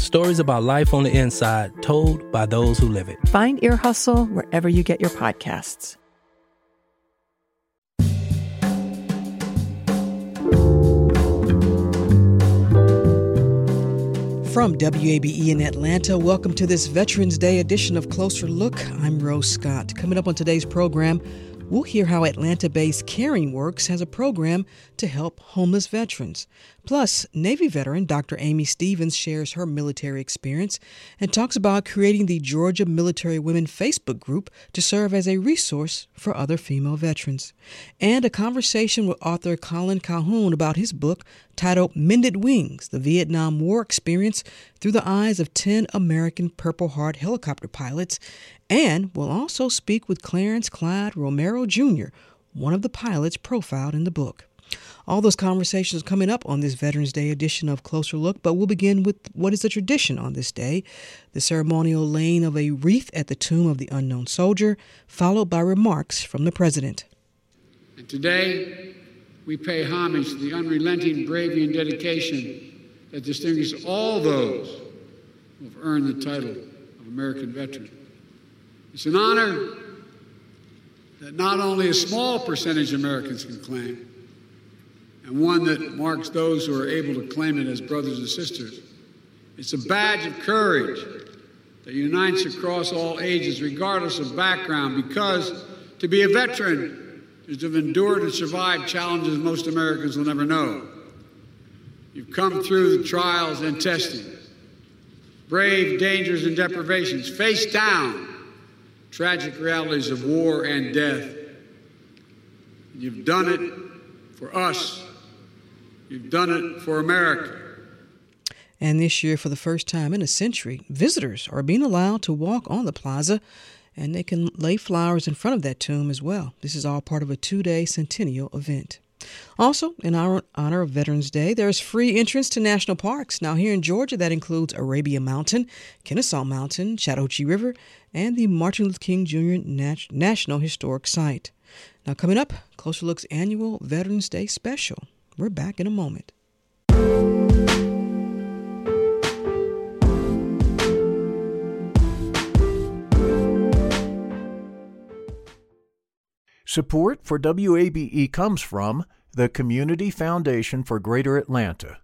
stories about life on the inside told by those who live it. Find Ear Hustle wherever you get your podcasts. From WABE in Atlanta, welcome to this Veterans Day edition of Closer Look. I'm Rose Scott. Coming up on today's program, We'll hear how Atlanta based Caring Works has a program to help homeless veterans. Plus, Navy veteran Dr. Amy Stevens shares her military experience and talks about creating the Georgia Military Women Facebook group to serve as a resource for other female veterans. And a conversation with author Colin Calhoun about his book titled Mended Wings The Vietnam War Experience Through the Eyes of 10 American Purple Heart Helicopter Pilots and we'll also speak with Clarence Clyde Romero Jr., one of the pilots profiled in the book. All those conversations coming up on this Veterans Day edition of Closer Look, but we'll begin with what is a tradition on this day the ceremonial laying of a wreath at the tomb of the unknown soldier, followed by remarks from the president. And today, we pay homage to the unrelenting bravery and dedication that distinguish all those who have earned the title of American veteran. It's an honor that not only a small percentage of Americans can claim, and one that marks those who are able to claim it as brothers and sisters. It's a badge of courage that unites across all ages, regardless of background, because to be a veteran is to have endured and survived challenges most Americans will never know. You've come through the trials and testing, brave dangers and deprivations, face down tragic realities of war and death. You've done it for us. You've done it for America. And this year, for the first time in a century, visitors are being allowed to walk on the plaza and they can lay flowers in front of that tomb as well. This is all part of a two day centennial event. Also, in our honor of Veterans Day, there is free entrance to national parks. Now, here in Georgia, that includes Arabia Mountain, Kennesaw Mountain, Chattahoochee River, and the Martin Luther King Jr. Nat- National Historic Site. Now, coming up, Closer Look's annual Veterans Day special. We're back in a moment. Support for WABE comes from the Community Foundation for Greater Atlanta.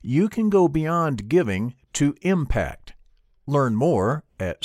You can go beyond giving to impact. Learn more at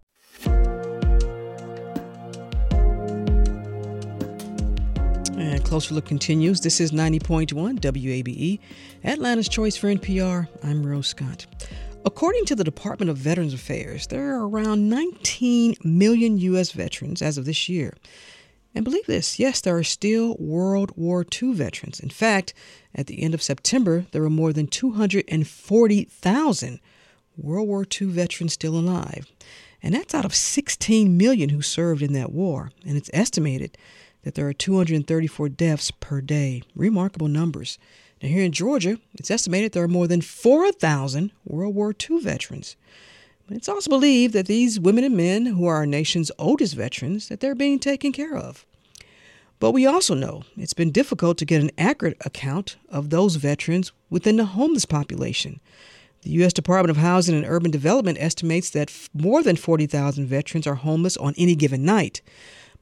And Closer Look continues. This is 90.1 WABE, Atlanta's Choice for NPR. I'm Rose Scott. According to the Department of Veterans Affairs, there are around 19 million U.S. veterans as of this year. And believe this, yes, there are still World War II veterans. In fact, at the end of September, there were more than 240,000 World War II veterans still alive. And that's out of 16 million who served in that war. And it's estimated that there are 234 deaths per day. Remarkable numbers. Now, here in Georgia, it's estimated there are more than 4,000 World War II veterans. But it's also believed that these women and men, who are our nation's oldest veterans, that they're being taken care of. But we also know it's been difficult to get an accurate account of those veterans within the homeless population. The U.S. Department of Housing and Urban Development estimates that more than 40,000 veterans are homeless on any given night.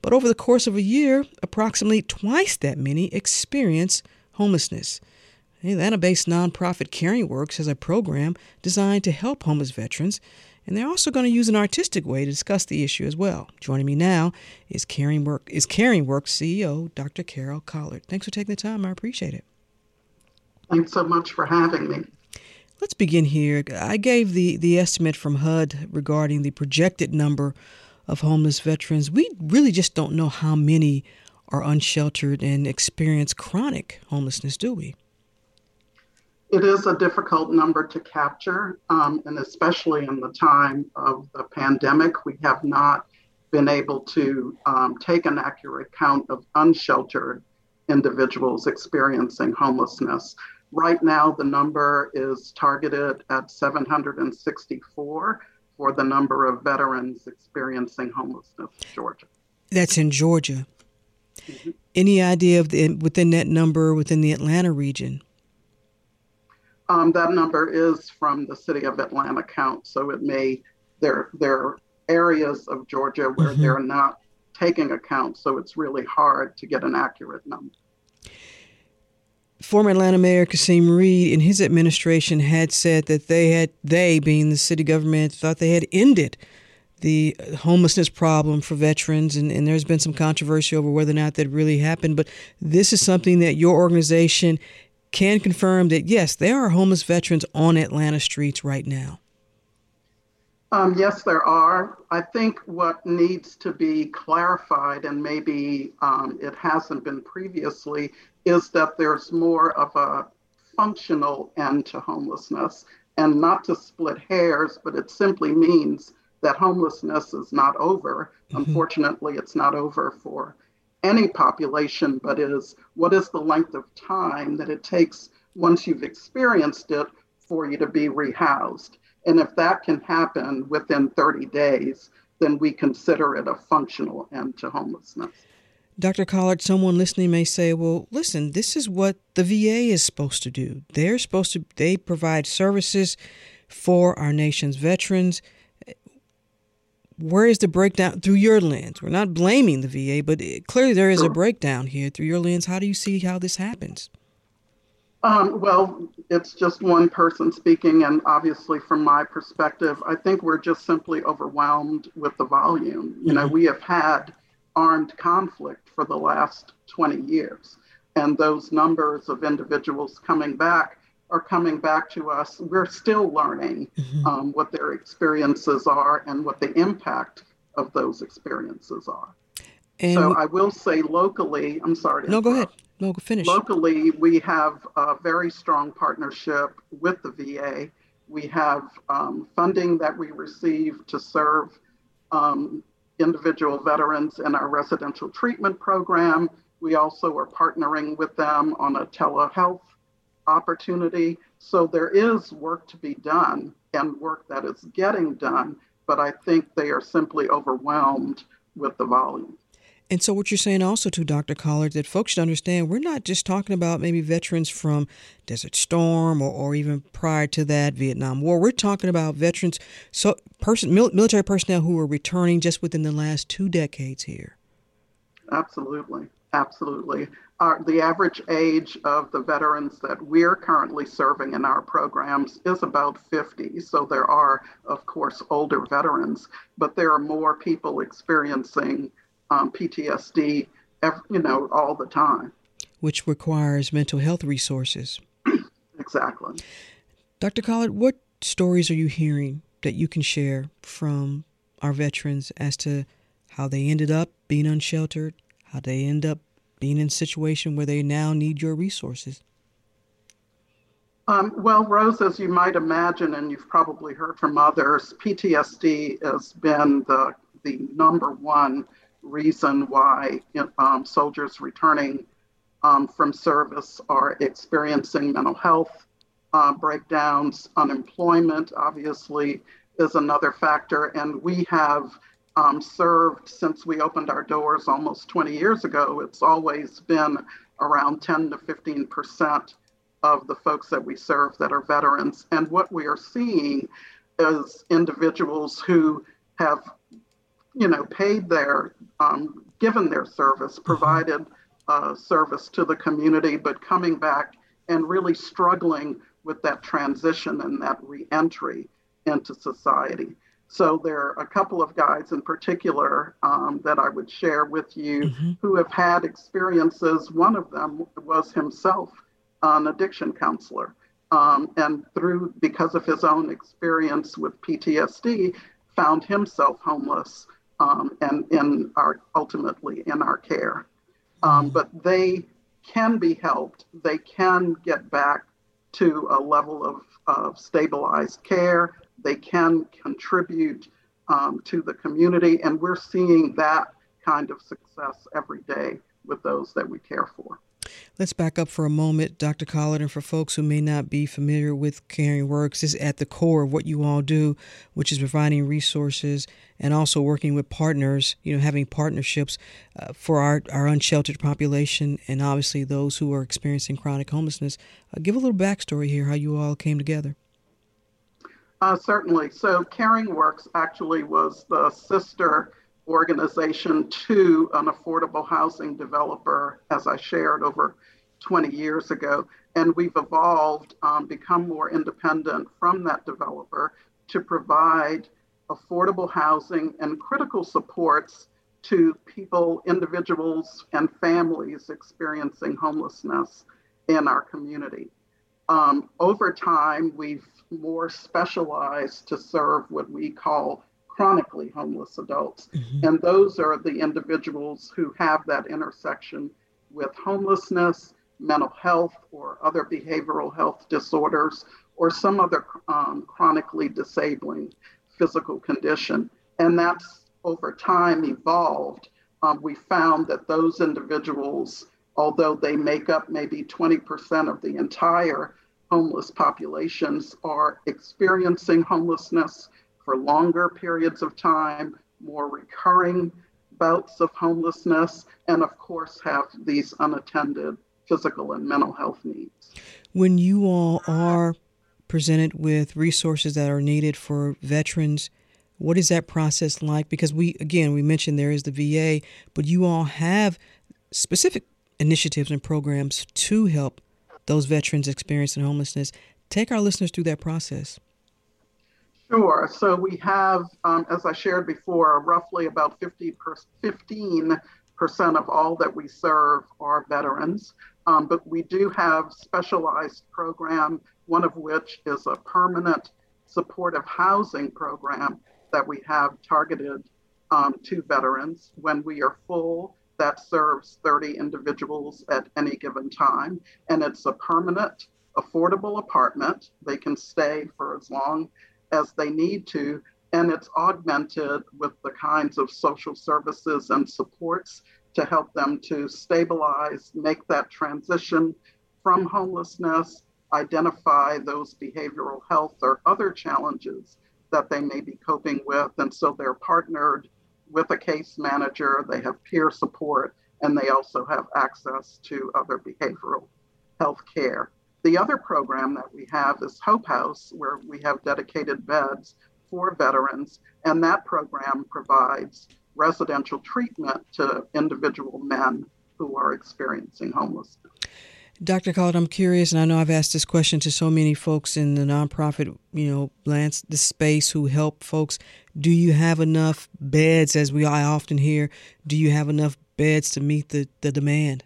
But over the course of a year, approximately twice that many experience homelessness. The Atlanta based nonprofit Caring Works has a program designed to help homeless veterans, and they're also going to use an artistic way to discuss the issue as well. Joining me now is Caring, Work, is Caring Works CEO, Dr. Carol Collard. Thanks for taking the time. I appreciate it. Thanks so much for having me. Let's begin here. I gave the, the estimate from HUD regarding the projected number of homeless veterans. We really just don't know how many are unsheltered and experience chronic homelessness, do we? It is a difficult number to capture, um, and especially in the time of the pandemic, we have not been able to um, take an accurate count of unsheltered individuals experiencing homelessness. Right now, the number is targeted at 764 for the number of veterans experiencing homelessness in Georgia. That's in Georgia. Mm-hmm. Any idea of the, within that number within the Atlanta region? Um, that number is from the city of Atlanta count, so it may there there are areas of Georgia where mm-hmm. they're not taking account, so it's really hard to get an accurate number. Former Atlanta Mayor Kasim Reed in his administration had said that they had, they being the city government, thought they had ended the homelessness problem for veterans, and, and there's been some controversy over whether or not that really happened. But this is something that your organization can confirm that yes, there are homeless veterans on Atlanta streets right now. Um, yes, there are. I think what needs to be clarified, and maybe um, it hasn't been previously, is that there's more of a functional end to homelessness. And not to split hairs, but it simply means that homelessness is not over. Mm-hmm. Unfortunately, it's not over for any population, but is what is the length of time that it takes once you've experienced it for you to be rehoused. And if that can happen within 30 days, then we consider it a functional end to homelessness. Dr. Collard, someone listening may say, well, listen, this is what the VA is supposed to do. They're supposed to, they provide services for our nation's veterans. Where is the breakdown through your lens? We're not blaming the VA, but it, clearly there is a breakdown here through your lens. How do you see how this happens? Um, well, it's just one person speaking, and obviously, from my perspective, I think we're just simply overwhelmed with the volume. You mm-hmm. know, we have had armed conflict for the last 20 years. And those numbers of individuals coming back are coming back to us. We're still learning mm-hmm. um, what their experiences are and what the impact of those experiences are. And so I will say locally, I'm sorry. no, go ahead. No, go finish. Locally, we have a very strong partnership with the VA. We have um, funding that we receive to serve um, individual veterans in our residential treatment program. We also are partnering with them on a telehealth opportunity. So there is work to be done and work that is getting done, but I think they are simply overwhelmed with the volume. And so, what you're saying also to Dr. Collard that folks should understand, we're not just talking about maybe veterans from Desert Storm or, or even prior to that Vietnam War. We're talking about veterans, so person, military personnel who are returning just within the last two decades here. Absolutely, absolutely. Our, the average age of the veterans that we're currently serving in our programs is about 50. So there are, of course, older veterans, but there are more people experiencing um, PTSD, every, you know, all the time. Which requires mental health resources. exactly. Dr. Collard, what stories are you hearing that you can share from our veterans as to how they ended up being unsheltered, how they end up being in a situation where they now need your resources? Um, well, Rose, as you might imagine, and you've probably heard from others, PTSD has been the, the number one reason why um, soldiers returning um, from service are experiencing mental health uh, breakdowns. Unemployment, obviously, is another factor. And we have um, served since we opened our doors almost 20 years ago. It's always been around 10 to 15 percent of the folks that we serve that are veterans. And what we are seeing is individuals who have you know, paid their, um, given their service, mm-hmm. provided uh, service to the community, but coming back and really struggling with that transition and that reentry into society. So there are a couple of guys in particular um, that I would share with you mm-hmm. who have had experiences. One of them was himself an addiction counselor. Um, and through because of his own experience with PTSD, found himself homeless um, and in our ultimately in our care. Um, but they can be helped. They can get back to a level of, of stabilized care. They can contribute um, to the community, and we're seeing that kind of success every day with those that we care for. Let's back up for a moment, Dr. Collard, and for folks who may not be familiar with Caring Works, is at the core of what you all do, which is providing resources and also working with partners, you know, having partnerships uh, for our, our unsheltered population and obviously those who are experiencing chronic homelessness. Uh, give a little backstory here, how you all came together. Uh, certainly. So, Caring Works actually was the sister organization to an affordable housing developer, as I shared over 20 years ago. And we've evolved, um, become more independent from that developer to provide affordable housing and critical supports to people, individuals, and families experiencing homelessness in our community. Um, over time, we've more specialized to serve what we call chronically homeless adults. Mm-hmm. And those are the individuals who have that intersection with homelessness, mental health, or other behavioral health disorders, or some other um, chronically disabling physical condition. And that's over time evolved. Um, we found that those individuals, although they make up maybe 20% of the entire homeless populations, are experiencing homelessness for longer periods of time, more recurring bouts of homelessness, and of course, have these unattended physical and mental health needs. When you all are presented with resources that are needed for veterans, what is that process like? Because we, again, we mentioned there is the VA, but you all have specific initiatives and programs to help those veterans experiencing homelessness. Take our listeners through that process. Sure. So we have, um, as I shared before, roughly about 50 per, 15% of all that we serve are veterans. Um, but we do have specialized program, one of which is a permanent supportive housing program that we have targeted um, to veterans. When we are full, that serves 30 individuals at any given time. And it's a permanent, affordable apartment. They can stay for as long as they need to. And it's augmented with the kinds of social services and supports to help them to stabilize, make that transition from homelessness, identify those behavioral health or other challenges that they may be coping with. And so they're partnered with a case manager, they have peer support, and they also have access to other behavioral health care. The other program that we have is Hope House, where we have dedicated beds for veterans, and that program provides residential treatment to individual men who are experiencing homelessness. Dr. Collard, I'm curious, and I know I've asked this question to so many folks in the nonprofit, you know, lands, the space who help folks. Do you have enough beds, as we I often hear? Do you have enough beds to meet the, the demand?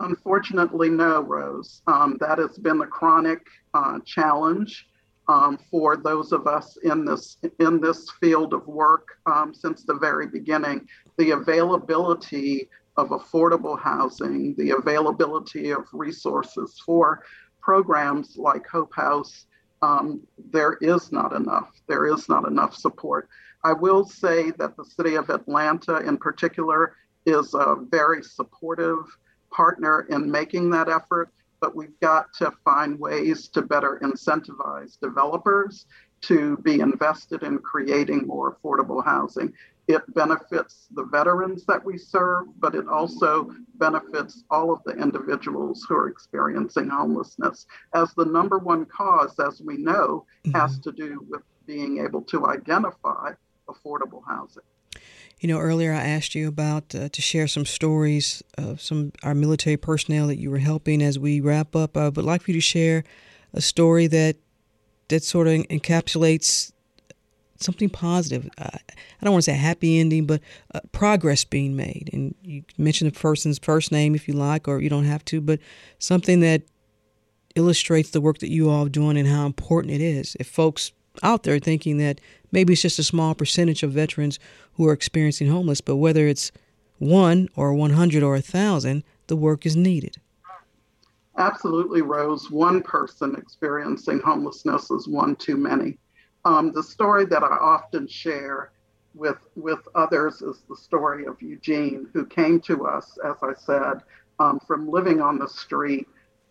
Unfortunately, no, Rose. Um, that has been the chronic uh, challenge um, for those of us in this in this field of work um, since the very beginning. The availability of affordable housing, the availability of resources for programs like Hope House, um, there is not enough. There is not enough support. I will say that the city of Atlanta, in particular, is a very supportive partner in making that effort, but we've got to find ways to better incentivize developers to be invested in creating more affordable housing. It benefits the veterans that we serve, but it also benefits all of the individuals who are experiencing homelessness. As the number one cause, as we know, mm-hmm. has to do with being able to identify affordable housing. You know, earlier I asked you about uh, to share some stories of some our military personnel that you were helping. As we wrap up, I would like for you to share a story that that sort of encapsulates something positive. Uh, I don't want to say happy ending, but uh, progress being made. And you mention the person's first name if you like, or you don't have to, but something that illustrates the work that you all are doing and how important it is. If folks out there thinking that maybe it's just a small percentage of veterans who are experiencing homeless, but whether it's one or 100 or a thousand, the work is needed. Absolutely, Rose. One person experiencing homelessness is one too many. Um, the story that I often share with with others is the story of Eugene, who came to us, as I said, um, from living on the street.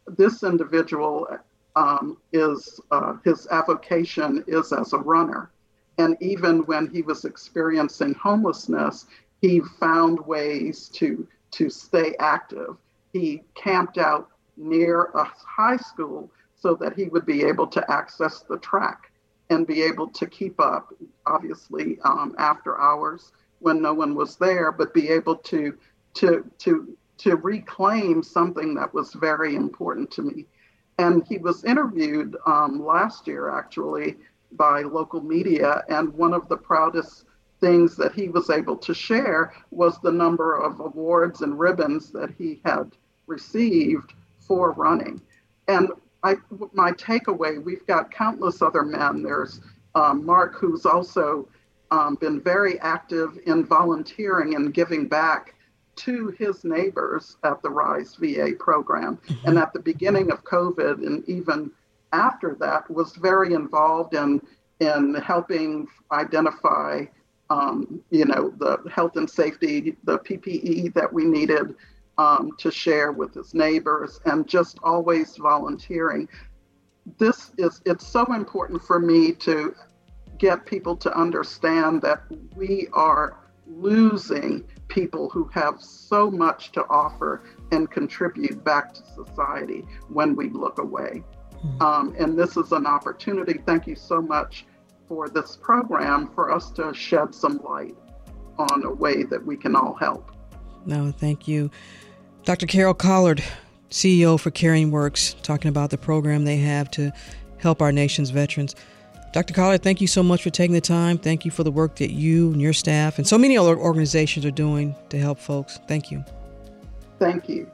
This individual um, is uh, his avocation is as a runner, and even when he was experiencing homelessness, he found ways to to stay active. He camped out near a high school so that he would be able to access the track and be able to keep up, obviously um, after hours when no one was there, but be able to to to to reclaim something that was very important to me. And he was interviewed um, last year, actually, by local media, and one of the proudest things that he was able to share was the number of awards and ribbons that he had received for running. And I, my takeaway, we've got countless other men. There's um, Mark, who's also um, been very active in volunteering and giving back to his neighbors at the RISE VA program. Mm-hmm. And at the beginning of COVID, and even after that, was very involved in in helping identify, um, you know, the health and safety, the PPE that we needed um, to share with his neighbors and just always volunteering. This is, it's so important for me to get people to understand that we are losing people who have so much to offer and contribute back to society when we look away. Mm-hmm. Um, and this is an opportunity. Thank you so much for this program for us to shed some light on a way that we can all help. No, thank you. Dr. Carol Collard, CEO for Caring Works, talking about the program they have to help our nation's veterans. Dr. Collard, thank you so much for taking the time. Thank you for the work that you and your staff and so many other organizations are doing to help folks. Thank you. Thank you.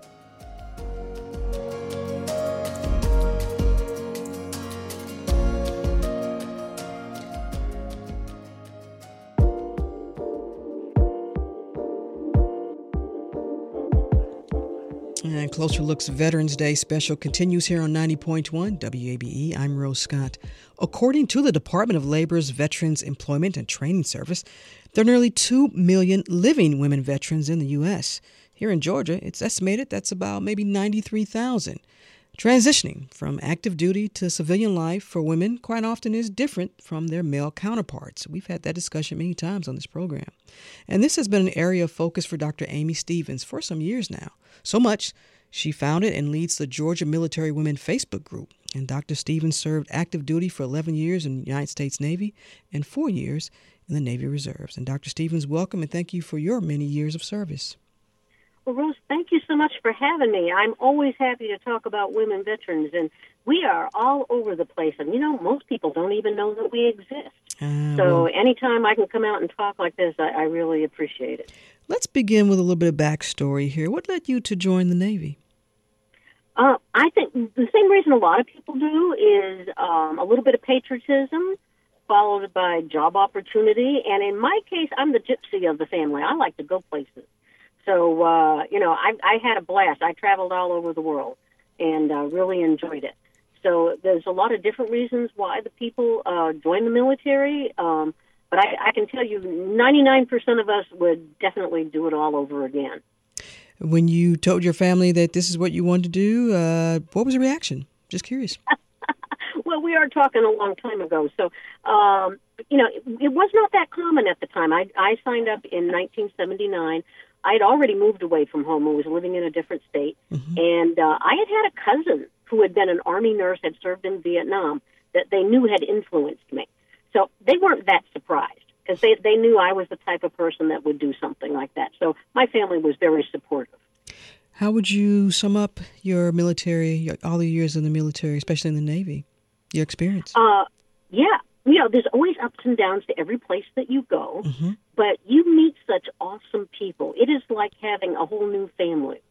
Closer Looks Veterans Day special continues here on 90.1 WABE. I'm Rose Scott. According to the Department of Labor's Veterans Employment and Training Service, there are nearly 2 million living women veterans in the U.S. Here in Georgia, it's estimated that's about maybe 93,000. Transitioning from active duty to civilian life for women quite often is different from their male counterparts. We've had that discussion many times on this program. And this has been an area of focus for Dr. Amy Stevens for some years now. So much, she founded and leads the Georgia Military Women Facebook group. And Dr. Stevens served active duty for 11 years in the United States Navy and four years in the Navy Reserves. And Dr. Stevens, welcome and thank you for your many years of service. Well, Rose, thank you so much for having me. I'm always happy to talk about women veterans, and we are all over the place. And you know, most people don't even know that we exist. Uh, so, well, anytime I can come out and talk like this, I, I really appreciate it. Let's begin with a little bit of backstory here. What led you to join the Navy? Uh, I think the same reason a lot of people do is um, a little bit of patriotism, followed by job opportunity. And in my case, I'm the gypsy of the family. I like to go places. So, uh, you know, I, I had a blast. I traveled all over the world and uh, really enjoyed it. So there's a lot of different reasons why the people uh, join the military. Um, but I, I can tell you 99% of us would definitely do it all over again. When you told your family that this is what you wanted to do, uh, what was the reaction? Just curious. well, we are talking a long time ago. So, um, you know, it, it was not that common at the time. I, I signed up in 1979 I had already moved away from home and was living in a different state. Mm-hmm. And uh, I had had a cousin who had been an army nurse, had served in Vietnam, that they knew had influenced me. So they weren't that surprised. Because they they knew I was the type of person that would do something like that. So my family was very supportive. How would you sum up your military, your, all the years in the military, especially in the Navy, your experience? Uh, yeah, you know, there's always ups and downs to every place that you go, mm-hmm. but you meet such awesome people. It is like having a whole new family.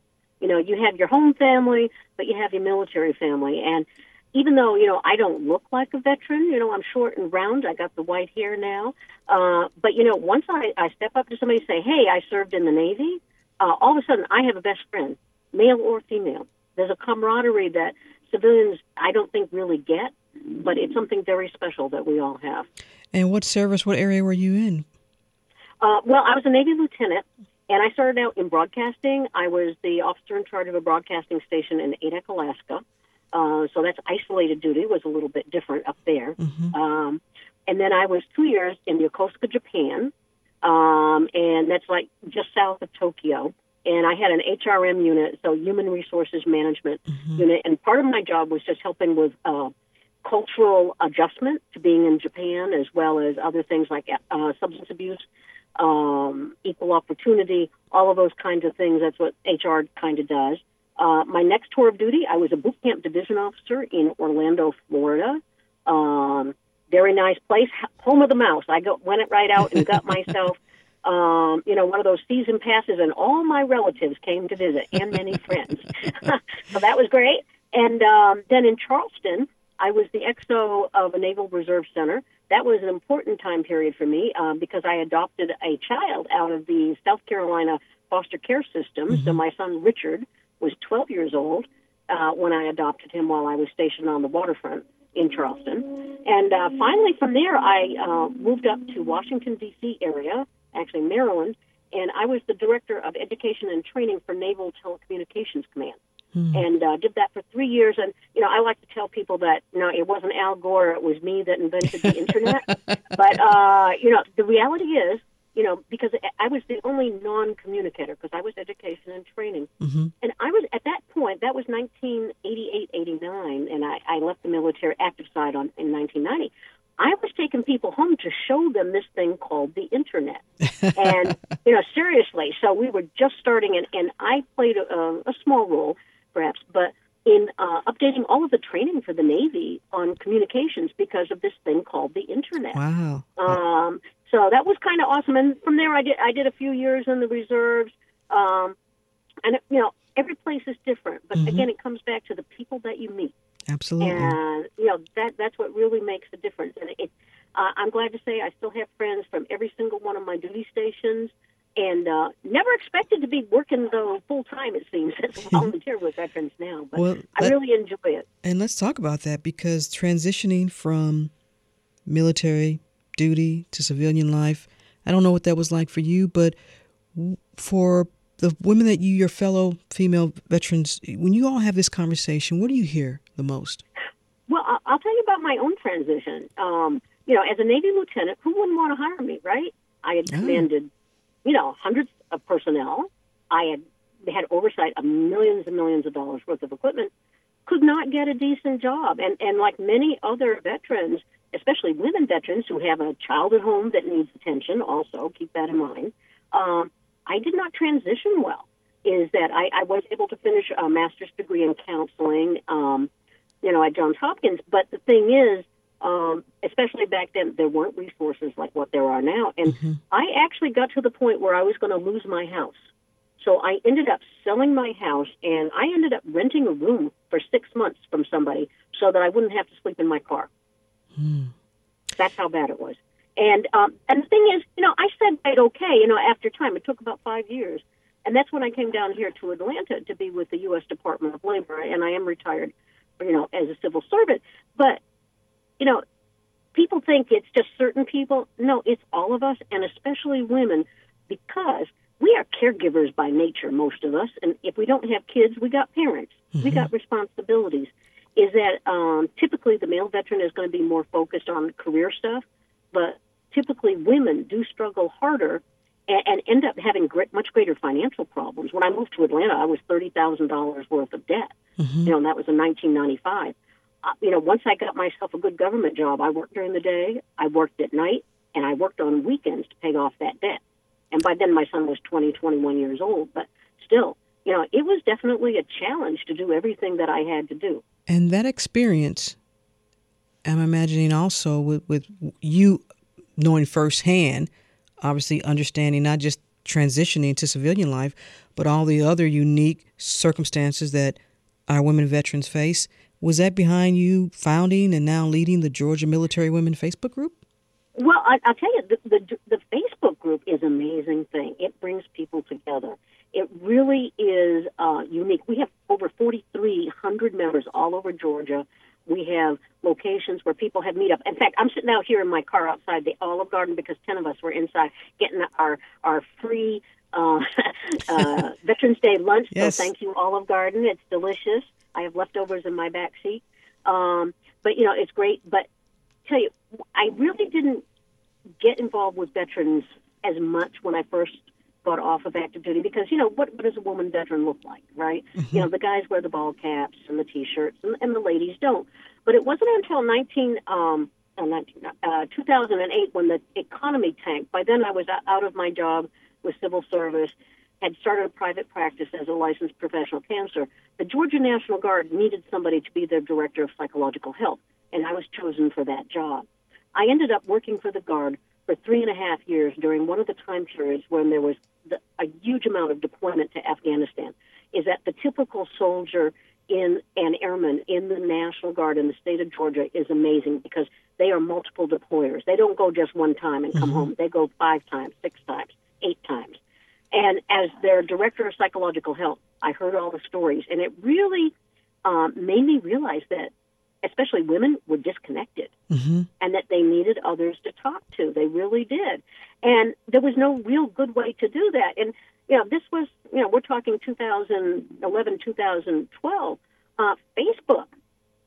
You know, you have your home family, but you have your military family, and even though you know I don't look like a veteran, you know I'm short and round. I got the white hair now, uh, but you know once I, I step up to somebody and say, "Hey, I served in the Navy," uh, all of a sudden I have a best friend, male or female. There's a camaraderie that civilians I don't think really get, but it's something very special that we all have. And what service, what area were you in? Uh, well, I was a Navy lieutenant, and I started out in broadcasting. I was the officer in charge of a broadcasting station in Adak, Alaska. Uh, so that's isolated duty was a little bit different up there. Mm-hmm. Um, and then I was two years in Yokosuka, Japan, um, and that's like just south of Tokyo. And I had an HRM unit, so Human Resources Management mm-hmm. unit, and part of my job was just helping with uh, cultural adjustment to being in Japan, as well as other things like uh, substance abuse, um, equal opportunity, all of those kinds of things. That's what HR kind of does. Uh, my next tour of duty, I was a boot camp division officer in Orlando, Florida. Um, very nice place, home of the mouse. I got, went it right out and got myself, um, you know, one of those season passes, and all my relatives came to visit and many friends. so that was great. And um, then in Charleston, I was the XO of a Naval Reserve Center. That was an important time period for me um, because I adopted a child out of the South Carolina foster care system. Mm-hmm. So my son Richard was 12 years old uh, when I adopted him while I was stationed on the waterfront in Charleston. And uh, finally, from there, I uh, moved up to Washington, D.C. area, actually Maryland, and I was the director of education and training for Naval Telecommunications Command. Hmm. And uh, did that for three years, and you know I like to tell people that you know it wasn't Al Gore, it was me that invented the internet. but uh, you know the reality is you know, because I was the only non-communicator because I was education and training. Mm-hmm. And I was at that point, that was 1988, 89, and I, I left the military active side on in 1990. I was taking people home to show them this thing called the internet. and, you know, seriously, so we were just starting, and, and I played a, a small role, perhaps, but in uh, updating all of the training for the Navy on communications because of this thing called the internet. Wow. Um, so that was kind of awesome. And from there, I did I did a few years in the reserves, um, and you know every place is different. But mm-hmm. again, it comes back to the people that you meet. Absolutely. And you know that that's what really makes a difference. And it, uh, I'm glad to say I still have friends from every single one of my duty stations and uh, never expected to be working though full time. It seems as a volunteer with veterans now, but well, I really enjoy it. And let's talk about that because transitioning from military duty to civilian life, I don't know what that was like for you, but for the women that you, your fellow female veterans, when you all have this conversation, what do you hear the most? Well, I'll tell you about my own transition. Um, you know, as a Navy lieutenant, who wouldn't want to hire me, right? I had commanded you know, hundreds of personnel. I had had oversight of millions and millions of dollars worth of equipment. Could not get a decent job, and and like many other veterans, especially women veterans who have a child at home that needs attention. Also, keep that in mind. Um, I did not transition well. Is that I, I was able to finish a master's degree in counseling, um, you know, at Johns Hopkins. But the thing is, um, especially back then, there weren't resources like what there are now. And mm-hmm. I actually got to the point where I was going to lose my house. So I ended up selling my house and I ended up renting a room for six months from somebody so that I wouldn't have to sleep in my car. Mm. That's how bad it was. And um, and the thing is, you know, I said right okay, you know, after time. It took about five years. And that's when I came down here to Atlanta to be with the U.S. Department of Labor, and I am retired, you know, as a civil servant. But you know, people think it's just certain people. No, it's all of us, and especially women, because we are caregivers by nature, most of us. And if we don't have kids, we got parents, mm-hmm. we got responsibilities. Is that um, typically the male veteran is going to be more focused on career stuff, but typically women do struggle harder and, and end up having great, much greater financial problems. When I moved to Atlanta, I was thirty thousand dollars worth of debt. Mm-hmm. You know, and that was in 1995 you know, once I got myself a good government job, I worked during the day, I worked at night, and I worked on weekends to pay off that debt. And by then, my son was 20, 21 years old, but still, you know, it was definitely a challenge to do everything that I had to do. And that experience, I'm imagining also with, with you knowing firsthand, obviously understanding not just transitioning to civilian life, but all the other unique circumstances that our women veterans face. Was that behind you founding and now leading the Georgia Military Women Facebook group? Well, I, will tell you, the, the, the Facebook group is an amazing thing. It brings people together. It really is uh, unique. We have over 4,300 members all over Georgia. We have locations where people have meetup. In fact, I'm sitting out here in my car outside the Olive Garden because 10 of us were inside getting our, our free uh, uh, Veterans Day lunch. Yes. So thank you, Olive Garden. It's delicious. I have leftovers in my back seat. Um, but, you know, it's great. But tell you, I really didn't get involved with veterans as much when I first got off of active duty because you know what, what does a woman veteran look like, right? Mm-hmm. You know the guys wear the ball caps and the t-shirts, and, and the ladies don't. But it wasn't until 19, um, uh, 19 uh, 2008 when the economy tanked. By then I was out of my job with civil service, had started a private practice as a licensed professional counselor. The Georgia National Guard needed somebody to be their director of psychological health, and I was chosen for that job. I ended up working for the Guard for three and a half years during one of the time periods when there was the, a huge amount of deployment to Afghanistan. Is that the typical soldier in an airman in the National Guard in the state of Georgia is amazing because they are multiple deployers. They don't go just one time and come mm-hmm. home. They go five times, six times, eight times. And as their director of psychological health, I heard all the stories, and it really um, made me realize that especially women, were disconnected mm-hmm. and that they needed others to talk to. They really did. And there was no real good way to do that. And, you know, this was, you know, we're talking 2011, 2012. Uh, Facebook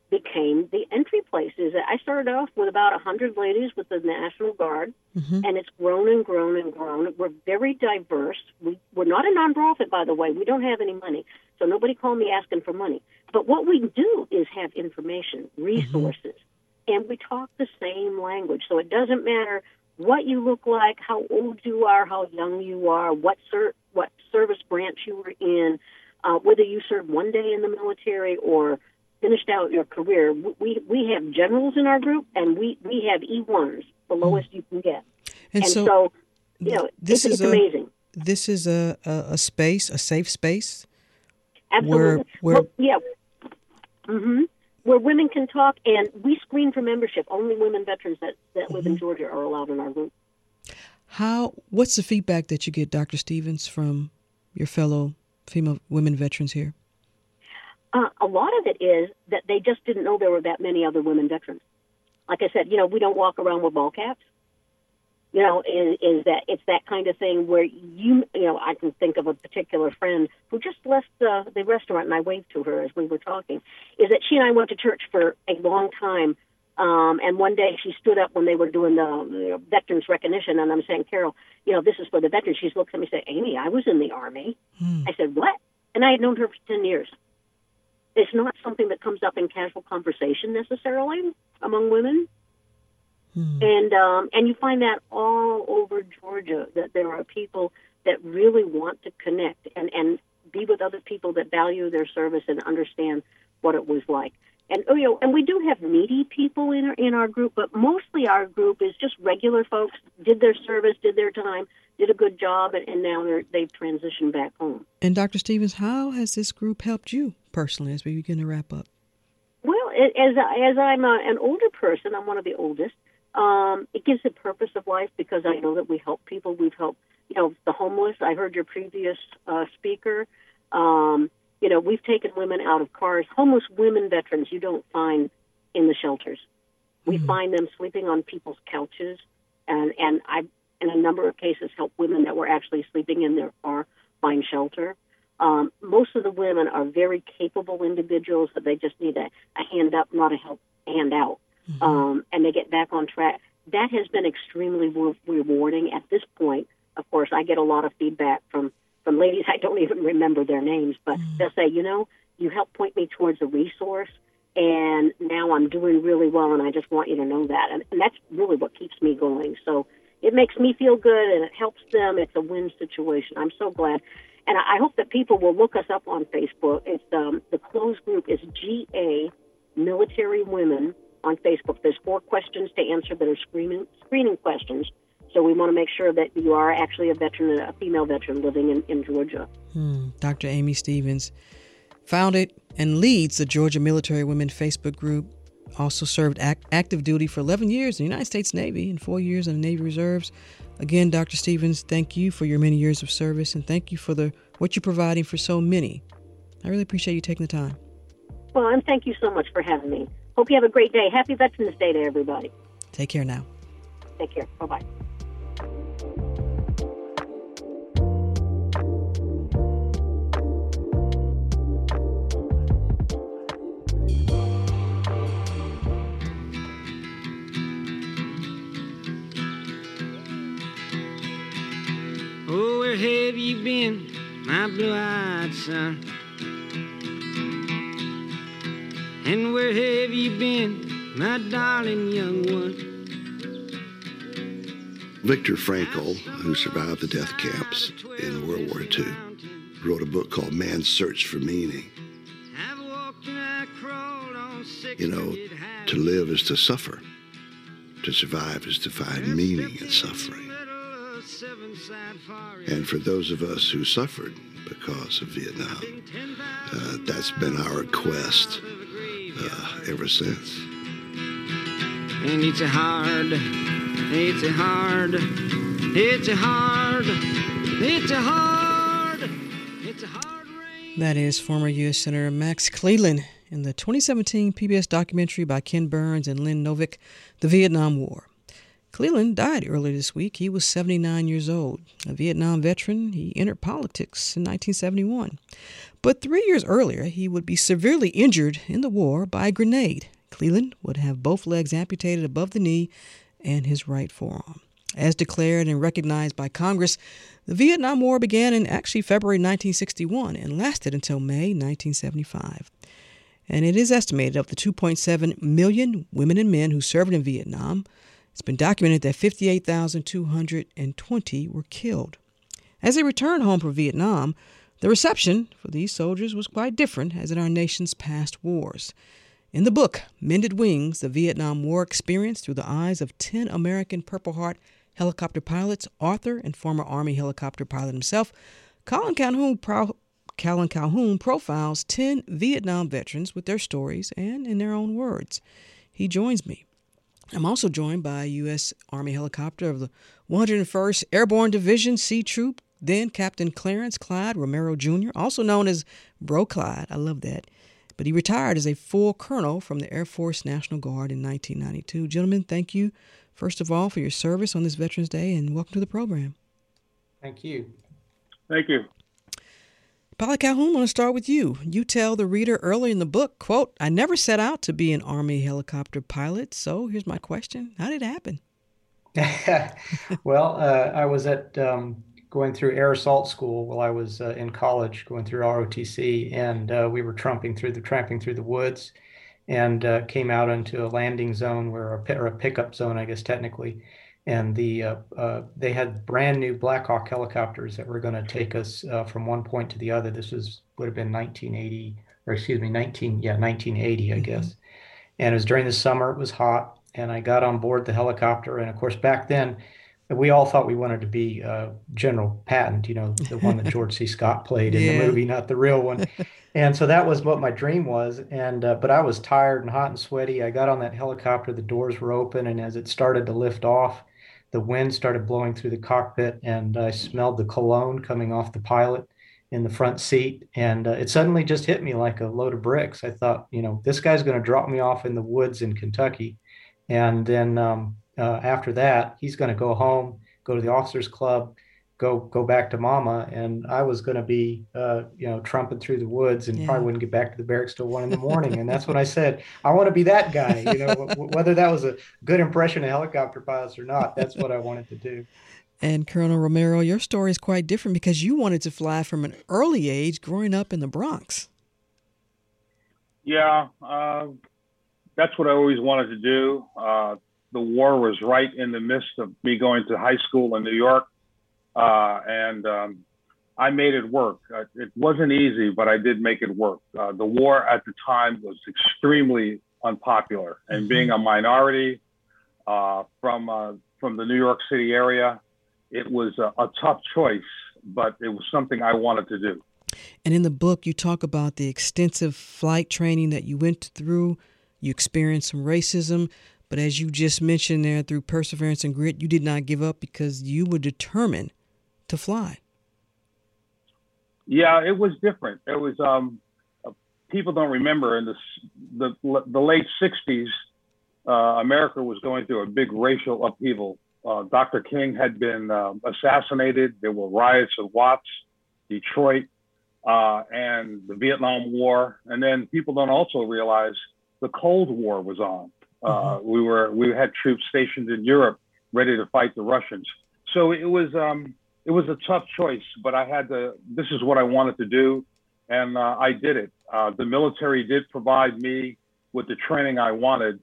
became the entry places. I started off with about 100 ladies with the National Guard, mm-hmm. and it's grown and grown and grown. We're very diverse. We, we're not a nonprofit, by the way. We don't have any money, so nobody called me asking for money. But what we do is have information, resources, mm-hmm. and we talk the same language. So it doesn't matter what you look like, how old you are, how young you are, what ser- what service branch you were in, uh, whether you served one day in the military or finished out your career. We we have generals in our group, and we we have E ones, the lowest mm. you can get. And, and so, so, you know, this it's, is it's a, amazing. This is a, a, a space, a safe space. Absolutely. Where, where well, yeah. Mm-hmm. Where women can talk, and we screen for membership. Only women veterans that, that live mm-hmm. in Georgia are allowed in our group. How? What's the feedback that you get, Dr. Stevens, from your fellow female women veterans here? Uh, a lot of it is that they just didn't know there were that many other women veterans. Like I said, you know, we don't walk around with ball caps. You know, is, is that it's that kind of thing where you, you know, I can think of a particular friend who just left uh, the restaurant, and I waved to her as we were talking. Is that she and I went to church for a long time, um, and one day she stood up when they were doing the you know, veterans recognition, and I'm saying, Carol, you know, this is for the veterans. She looks at me and said, Amy, I was in the army. Hmm. I said, what? And I had known her for ten years. It's not something that comes up in casual conversation necessarily among women. Hmm. And um, and you find that all over Georgia that there are people that really want to connect and, and be with other people that value their service and understand what it was like. And oh, you know, and we do have needy people in our, in our group, but mostly our group is just regular folks. Did their service, did their time, did a good job, and, and now they're, they've transitioned back home. And Dr. Stevens, how has this group helped you personally as we begin to wrap up? Well, as as I'm a, an older person, I'm one of the oldest. Um, it gives a purpose of life because I know that we help people. We've helped, you know, the homeless. I heard your previous uh, speaker. Um, you know, we've taken women out of cars. Homeless women veterans you don't find in the shelters. We mm-hmm. find them sleeping on people's couches, and and I, in a number of cases, help women that were actually sleeping in their car find shelter. Um, most of the women are very capable individuals, but they just need a, a hand up, not a help hand out, mm-hmm. um, and they get back on track. That has been extremely re- rewarding. At this point, of course, I get a lot of feedback from from ladies I don't even remember their names, but mm. they'll say, you know, you help point me towards a resource, and now I'm doing really well, and I just want you to know that. And, and that's really what keeps me going. So it makes me feel good, and it helps them. It's a win situation. I'm so glad. And I hope that people will look us up on Facebook. It's um, the closed group is GA Military Women on Facebook. There's four questions to answer that are screening screening questions. So we want to make sure that you are actually a veteran, a female veteran living in, in Georgia. Hmm. Dr. Amy Stevens founded and leads the Georgia Military Women Facebook group. Also served act- active duty for 11 years in the United States Navy and four years in the Navy Reserves. Again, Dr. Stevens, thank you for your many years of service and thank you for the what you're providing for so many. I really appreciate you taking the time. Well, and thank you so much for having me. Hope you have a great day. Happy Veterans Day to everybody. Take care now. Take care. Bye bye. Oh, where have you been, my blue-eyed son? And where have you been, my darling young one? Viktor Frankl, who survived the death camps in World War II, wrote a book called Man's Search for Meaning. You know, to live is to suffer. To survive is to find meaning in suffering. And for those of us who suffered because of Vietnam, uh, that's been our quest uh, ever since. And it's a hard, it's a hard, it's a hard, it's a hard, it's a hard rain. That is former U.S. Senator Max Cleland in the 2017 PBS documentary by Ken Burns and Lynn Novick, The Vietnam War. Cleland died earlier this week. He was 79 years old. A Vietnam veteran, he entered politics in 1971. But three years earlier, he would be severely injured in the war by a grenade. Cleland would have both legs amputated above the knee and his right forearm. As declared and recognized by Congress, the Vietnam War began in actually February 1961 and lasted until May 1975. And it is estimated of the 2.7 million women and men who served in Vietnam, it's been documented that 58,220 were killed. As they returned home from Vietnam, the reception for these soldiers was quite different as in our nation's past wars. In the book, Mended Wings The Vietnam War Experience Through the Eyes of 10 American Purple Heart Helicopter Pilots, author and former Army helicopter pilot himself, Colin Calhoun, Pro- Colin Calhoun profiles 10 Vietnam veterans with their stories and in their own words. He joins me. I'm also joined by a U.S. Army helicopter of the 101st Airborne Division C Troop, then Captain Clarence Clyde Romero Jr., also known as Bro Clyde. I love that. But he retired as a full colonel from the Air Force National Guard in 1992. Gentlemen, thank you, first of all, for your service on this Veterans Day, and welcome to the program. Thank you. Thank you. Pilot Calhoun, I want to start with you. You tell the reader early in the book, quote, I never set out to be an Army helicopter pilot. So here's my question. How did it happen? well, uh, I was at um, going through air assault school while I was uh, in college, going through ROTC, and uh, we were tramping through the tramping through the woods, and uh, came out into a landing zone where a, or a pickup zone, I guess technically, and the uh, uh, they had brand new Black Hawk helicopters that were going to take us uh, from one point to the other. This was would have been 1980 or excuse me 19 yeah 1980 I mm-hmm. guess, and it was during the summer. It was hot, and I got on board the helicopter. And of course, back then, we all thought we wanted to be uh, General Patton, you know, the one that George C. Scott played in yeah. the movie, not the real one. and so that was what my dream was. And uh, but I was tired and hot and sweaty. I got on that helicopter. The doors were open, and as it started to lift off the wind started blowing through the cockpit and I smelled the cologne coming off the pilot in the front seat. And uh, it suddenly just hit me like a load of bricks. I thought, you know, this guy's going to drop me off in the woods in Kentucky. And then um, uh, after that, he's going to go home, go to the officers club, go go back to mama and i was going to be uh, you know trumping through the woods and yeah. probably wouldn't get back to the barracks till one in the morning and that's when i said i want to be that guy you know whether that was a good impression of helicopter pilots or not that's what i wanted to do and colonel romero your story is quite different because you wanted to fly from an early age growing up in the bronx Yeah, uh, that's what I always wanted to do. Uh, the war was right in the midst of me going to high school in New York, uh, and um, I made it work. Uh, it wasn't easy, but I did make it work. Uh, the war at the time was extremely unpopular, and mm-hmm. being a minority uh, from uh, from the New York City area, it was a, a tough choice, but it was something I wanted to do. And in the book, you talk about the extensive flight training that you went through. You experienced some racism, but as you just mentioned there, through perseverance and grit, you did not give up because you were determined to fly. Yeah, it was different. It was um, people don't remember in the the, the late '60s, uh, America was going through a big racial upheaval. Uh, Dr. King had been uh, assassinated. There were riots in Watts, Detroit, uh, and the Vietnam War. And then people don't also realize the Cold War was on. Uh, mm-hmm. We were we had troops stationed in Europe ready to fight the Russians. So it was um, it was a tough choice, but I had to. This is what I wanted to do, and uh, I did it. Uh, the military did provide me with the training I wanted.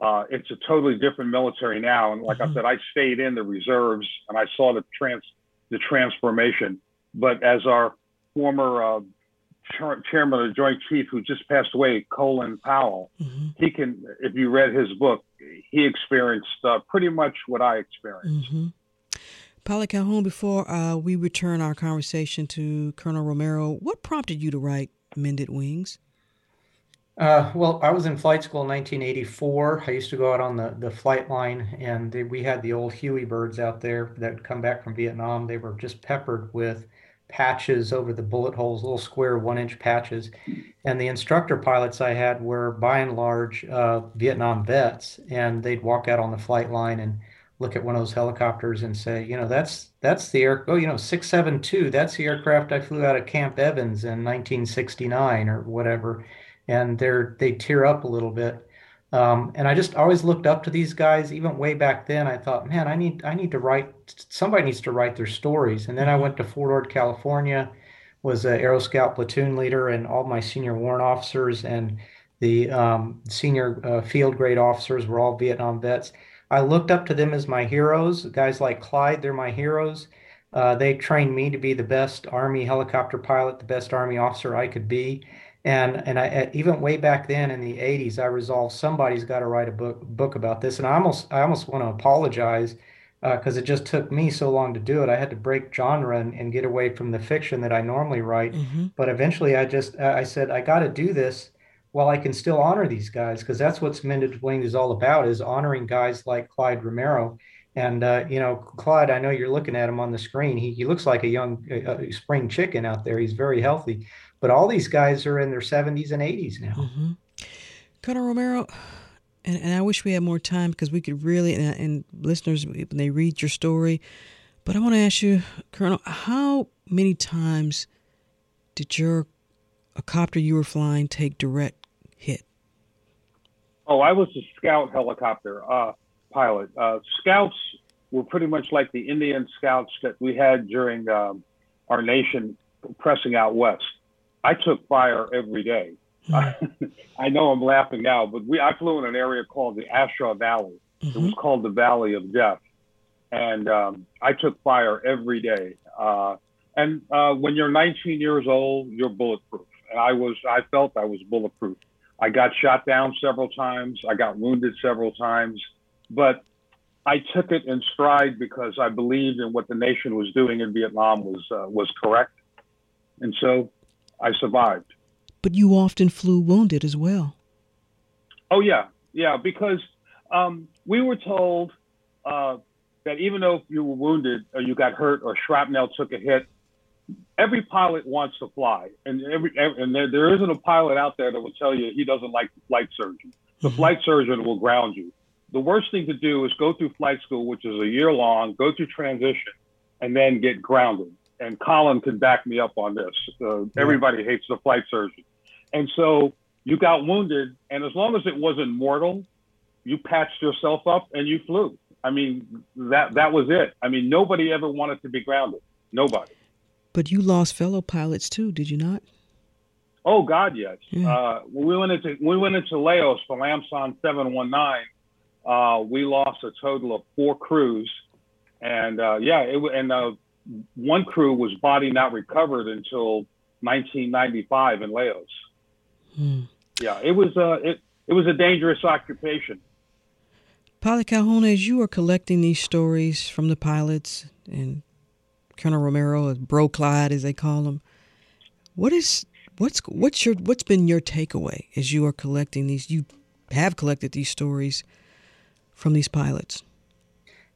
Uh, it's a totally different military now, and like mm-hmm. I said, I stayed in the reserves and I saw the trans the transformation. But as our former uh, chairman of the Joint Chief, who just passed away, Colin Powell, mm-hmm. he can, if you read his book, he experienced uh, pretty much what I experienced. Mm-hmm. Pilot Calhoun, before uh, we return our conversation to Colonel Romero, what prompted you to write Mended Wings? Uh, well, I was in flight school in 1984. I used to go out on the, the flight line, and they, we had the old Huey birds out there that come back from Vietnam. They were just peppered with patches over the bullet holes, little square one inch patches. And the instructor pilots I had were by and large uh, Vietnam vets, and they'd walk out on the flight line and look at one of those helicopters and say, you know, that's that's the air. Oh, you know, six seven two. That's the aircraft I flew out of Camp Evans in 1969 or whatever. And they're they tear up a little bit. Um, and I just always looked up to these guys, even way back then. I thought, man, I need I need to write. Somebody needs to write their stories. And then I mm-hmm. went to Fort Ord, California, was a Aero Scout platoon leader, and all my senior warrant officers and the um, senior uh, field grade officers were all Vietnam vets. I looked up to them as my heroes. Guys like Clyde, they're my heroes. Uh, they trained me to be the best Army helicopter pilot, the best Army officer I could be. And and I even way back then in the 80s, I resolved somebody's got to write a book book about this. And I almost I almost want to apologize because uh, it just took me so long to do it. I had to break genre and, and get away from the fiction that I normally write. Mm-hmm. But eventually, I just I said I got to do this while I can still honor these guys because that's what Mended Wing is all about is honoring guys like Clyde Romero. And uh, you know, Clyde, I know you're looking at him on the screen. He, he looks like a young uh, spring chicken out there. He's very healthy. But all these guys are in their 70s and 80s now. Mm-hmm. Colonel Romero, and, and I wish we had more time because we could really, and, and listeners, when they read your story, but I want to ask you, Colonel, how many times did your a copter you were flying take direct hit? Oh, I was a scout helicopter uh, pilot. Uh, scouts were pretty much like the Indian scouts that we had during um, our nation pressing out west. I took fire every day. Mm-hmm. I know I'm laughing now, but we I flew in an area called the A Shau Valley. Mm-hmm. It was mm-hmm. called the Valley of Death, and um, I took fire every day. Uh, and uh, when you're 19 years old, you're bulletproof. And I was, I felt I was bulletproof. I got shot down several times. I got wounded several times, but I took it in stride because I believed in what the nation was doing in Vietnam was uh, was correct, and so I survived. But you often flew wounded as well. Oh yeah, yeah, because um, we were told uh, that even though you were wounded or you got hurt or shrapnel took a hit, every pilot wants to fly, and every, and there, there isn't a pilot out there that will tell you he doesn't like the flight surgeon. The mm-hmm. flight surgeon will ground you. The worst thing to do is go through flight school, which is a year long, go through transition, and then get grounded and Colin can back me up on this. Uh, yeah. Everybody hates the flight surgeon. And so you got wounded, and as long as it wasn't mortal, you patched yourself up and you flew. I mean, that that was it. I mean, nobody ever wanted to be grounded. Nobody. But you lost fellow pilots too, did you not? Oh God, yes. Yeah. Uh, when we went into we went into Laos for Lam Son 719. Uh, we lost a total of four crews, and uh, yeah, it and uh, one crew was body not recovered until 1995 in Laos. Hmm. Yeah, it was a uh, it it was a dangerous occupation. Pilot Calhoun, as you are collecting these stories from the pilots and Colonel Romero, Bro Clyde, as they call him, what is what's what's your what's been your takeaway as you are collecting these? You have collected these stories from these pilots.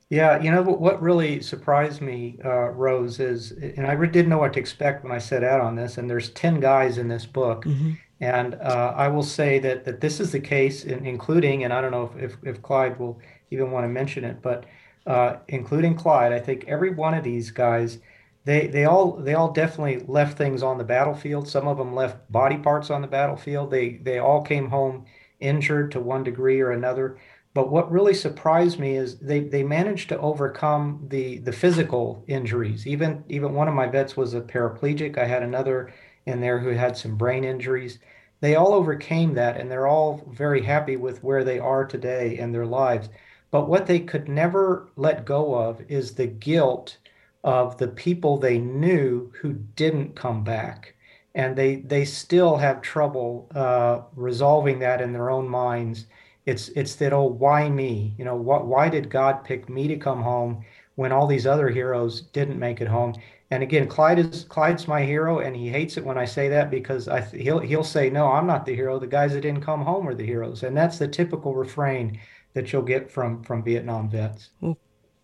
Yeah, you know what really surprised me, uh, Rose, is, and I didn't know what to expect when I set out on this. And there's ten guys in this book, mm-hmm. and uh, I will say that that this is the case, in, including, and I don't know if, if, if Clyde will even want to mention it, but uh, including Clyde, I think every one of these guys, they they all they all definitely left things on the battlefield. Some of them left body parts on the battlefield. They they all came home injured to one degree or another. But what really surprised me is they, they managed to overcome the, the physical injuries. Even even one of my vets was a paraplegic. I had another in there who had some brain injuries. They all overcame that and they're all very happy with where they are today in their lives. But what they could never let go of is the guilt of the people they knew who didn't come back. And they, they still have trouble uh, resolving that in their own minds it's it's that oh why me? You know what? Why did God pick me to come home when all these other heroes didn't make it home? And again, Clyde is Clyde's my hero, and he hates it when I say that because I he'll he'll say no, I'm not the hero. The guys that didn't come home are the heroes, and that's the typical refrain that you'll get from from Vietnam vets. Well,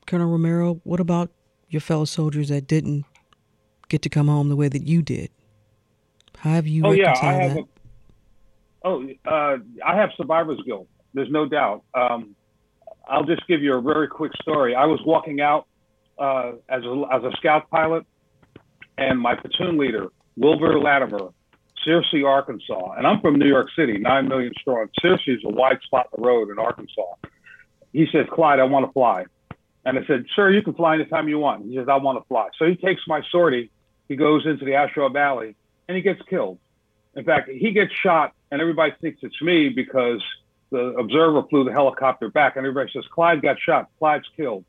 Colonel Romero, what about your fellow soldiers that didn't get to come home the way that you did? How have you? Oh yeah, I have. that? A, oh, uh, I have survivor's guilt. There's no doubt. Um, I'll just give you a very quick story. I was walking out uh, as, a, as a scout pilot, and my platoon leader, Wilbur Latimer, Searcy, Arkansas, and I'm from New York City, nine million strong. Searcy is a wide spot in the road in Arkansas. He says, Clyde, I want to fly. And I said, Sir, you can fly anytime you want. He says, I want to fly. So he takes my sortie, he goes into the A Shau Valley, and he gets killed. In fact, he gets shot, and everybody thinks it's me because the observer flew the helicopter back, and everybody says, Clyde got shot, Clyde's killed.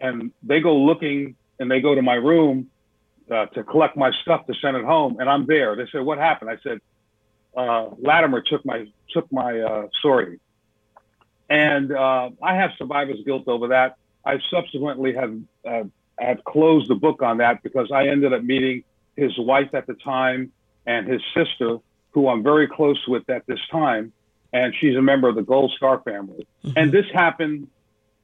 And they go looking and they go to my room uh, to collect my stuff to send it home, and I'm there. They said, What happened? I said, uh, Latimer took my took my uh, sortie. And uh, I have survivor's guilt over that. I subsequently have uh, have closed the book on that because I ended up meeting his wife at the time and his sister, who I'm very close with at this time and she's a member of the Gold Star family. Mm-hmm. And this happened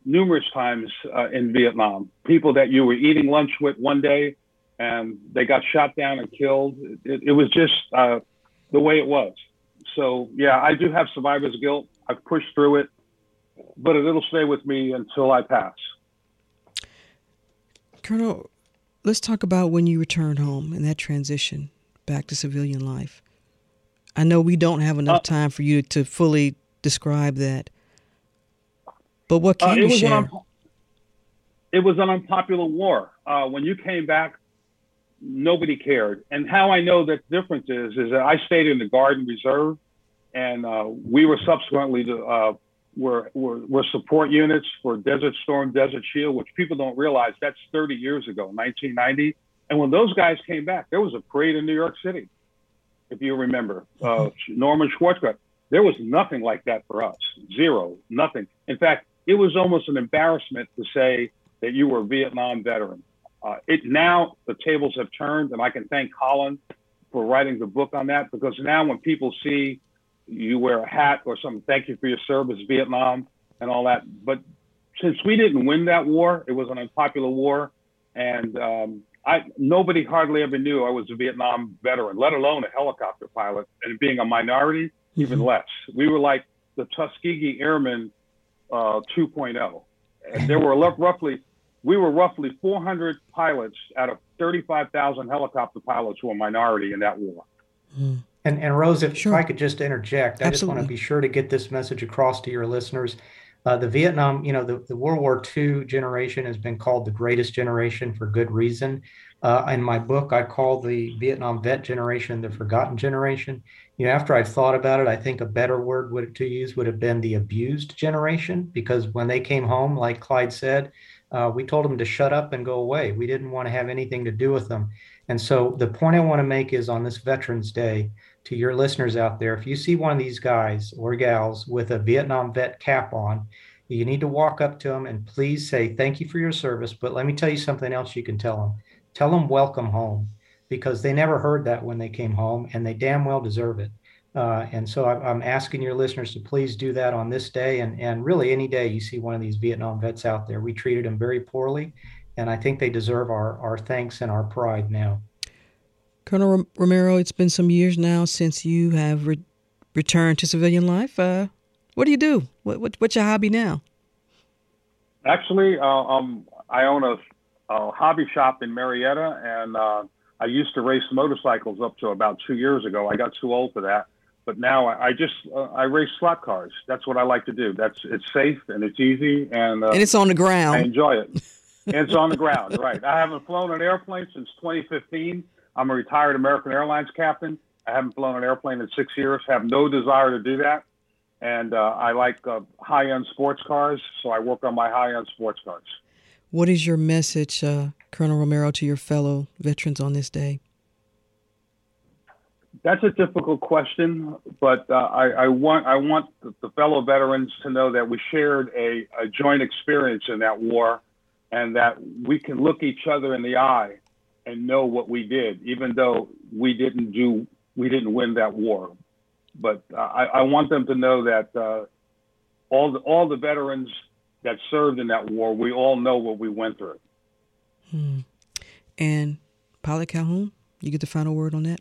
numerous times uh, in Vietnam. People that you were eating lunch with one day, and they got shot down and killed. It, it was just uh, the way it was. So yeah, I do have survivor's guilt. I've pushed through it, but it'll stay with me until I pass. Colonel, let's talk about when you returned home and that transition back to civilian life. I know we don't have enough uh, time for you to fully describe that. But what can uh, you share? It was an unpopular war. Uh, when you came back, nobody cared. And how I know that difference is, is that I stayed in the Garden Reserve, and uh, we were subsequently to, uh, were, were, were support units for Desert Storm, Desert Shield, which people don't realize that's 30 years ago, 1990. And when those guys came back, there was a parade in New York City if you remember, uh, Norman Schwarzkopf. There was nothing like that for us. Zero, nothing. In fact, it was almost an embarrassment to say that you were a Vietnam veteran. Uh, it now the tables have turned, and I can thank Colin for writing the book on that because now when people see you wear a hat or something, thank you for your service, Vietnam, and all that. But since we didn't win that war, it was an unpopular war, and um, I nobody hardly ever knew I was a Vietnam veteran, let alone a helicopter pilot, and being a minority, mm-hmm. even less. We were like the Tuskegee Airmen uh, 2.0, and there were roughly we were roughly 400 pilots out of 35,000 helicopter pilots who were a minority in that war. Mm. And, and Rose, if, sure. if I could just interject, I Absolutely. just want to be sure to get this message across to your listeners. Uh, the Vietnam, you know, the, the World War II generation has been called the greatest generation for good reason. Uh, in my book, I call the Vietnam vet generation the forgotten generation. You know, after I've thought about it, I think a better word would, to use would have been the abused generation because when they came home, like Clyde said, uh, we told them to shut up and go away. We didn't want to have anything to do with them. And so the point I want to make is on this Veterans Day to your listeners out there, if you see one of these guys or gals with a Vietnam vet cap on, you need to walk up to them and please say, Thank you for your service. But let me tell you something else you can tell them. Tell them welcome home because they never heard that when they came home and they damn well deserve it. Uh, and so I'm asking your listeners to please do that on this day and, and really any day you see one of these Vietnam vets out there. We treated them very poorly, and I think they deserve our, our thanks and our pride now. Colonel Romero, it's been some years now since you have re- returned to civilian life. Uh, what do you do? What, what, what's your hobby now? Actually, uh, um, I own a, a, hobby shop in Marietta, and uh, I used to race motorcycles up to about two years ago. I got too old for that, but now I, I just uh, I race slot cars. That's what I like to do. That's it's safe and it's easy, and uh, and it's on the ground. I enjoy it. And it's on the ground, right? I haven't flown an airplane since 2015. I'm a retired American Airlines captain. I haven't flown an airplane in six years. Have no desire to do that and uh, I like uh, high-end sports cars, so I work on my high-end sports cars. What is your message, uh, Colonel Romero, to your fellow veterans on this day? That's a difficult question, but uh, I, I, want I want the, fellow veterans to know that we shared a, a joint experience in that war, and that we can look each other in the eye and know what we did, even though we didn't do we didn't win that war but I, I want them to know that uh, all the all the veterans that served in that war, we all know what we went through. Hmm. And Pilot Calhoun, you get the final word on that.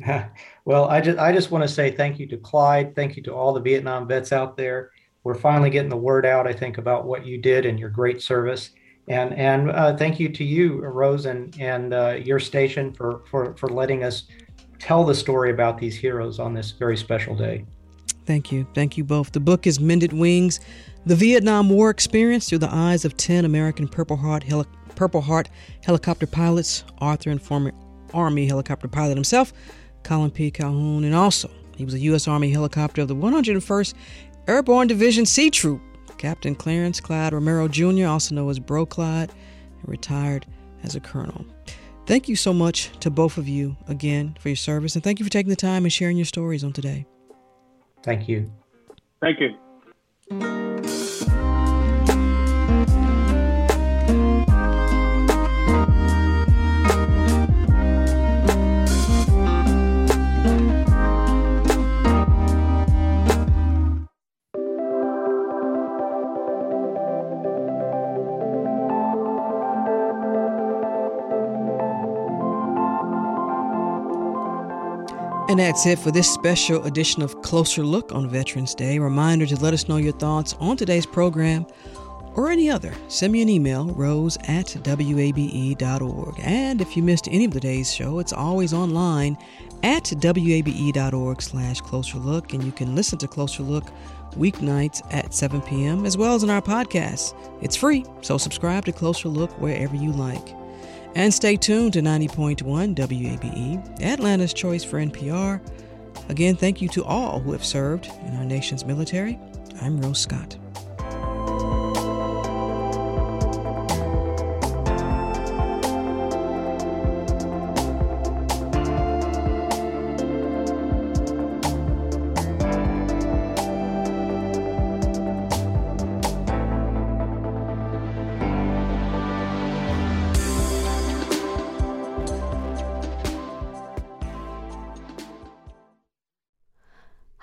well, I just I just want to say thank you to Clyde, thank you to all the Vietnam vets out there. We're finally getting the word out, I think, about what you did and your great service. And and uh, thank you to you, Rose, and and uh, your station for for for letting us tell the story about these heroes on this very special day. Thank you. Thank you both. The book is Mended Wings The Vietnam War Experience Through the Eyes of 10 American Purple Heart, Heli- Purple Heart helicopter pilots, author and former Army helicopter pilot himself, Colin P. Calhoun, and also he was a U.S. Army helicopter of the 101st Airborne Division C Troop. Captain Clarence Clyde Romero Jr., also known as Bro Clyde, retired as a colonel. Thank you so much to both of you again for your service, and thank you for taking the time and sharing your stories on today. Thank you. Thank you. And that's it for this special edition of Closer Look on Veterans Day. Reminder to let us know your thoughts on today's program or any other. Send me an email, rose at wabe.org. And if you missed any of today's show, it's always online at wabe.org slash closer look. And you can listen to Closer Look weeknights at 7 p.m. as well as in our podcast. It's free, so subscribe to Closer Look wherever you like. And stay tuned to 90.1 WABE, Atlanta's choice for NPR. Again, thank you to all who have served in our nation's military. I'm Rose Scott.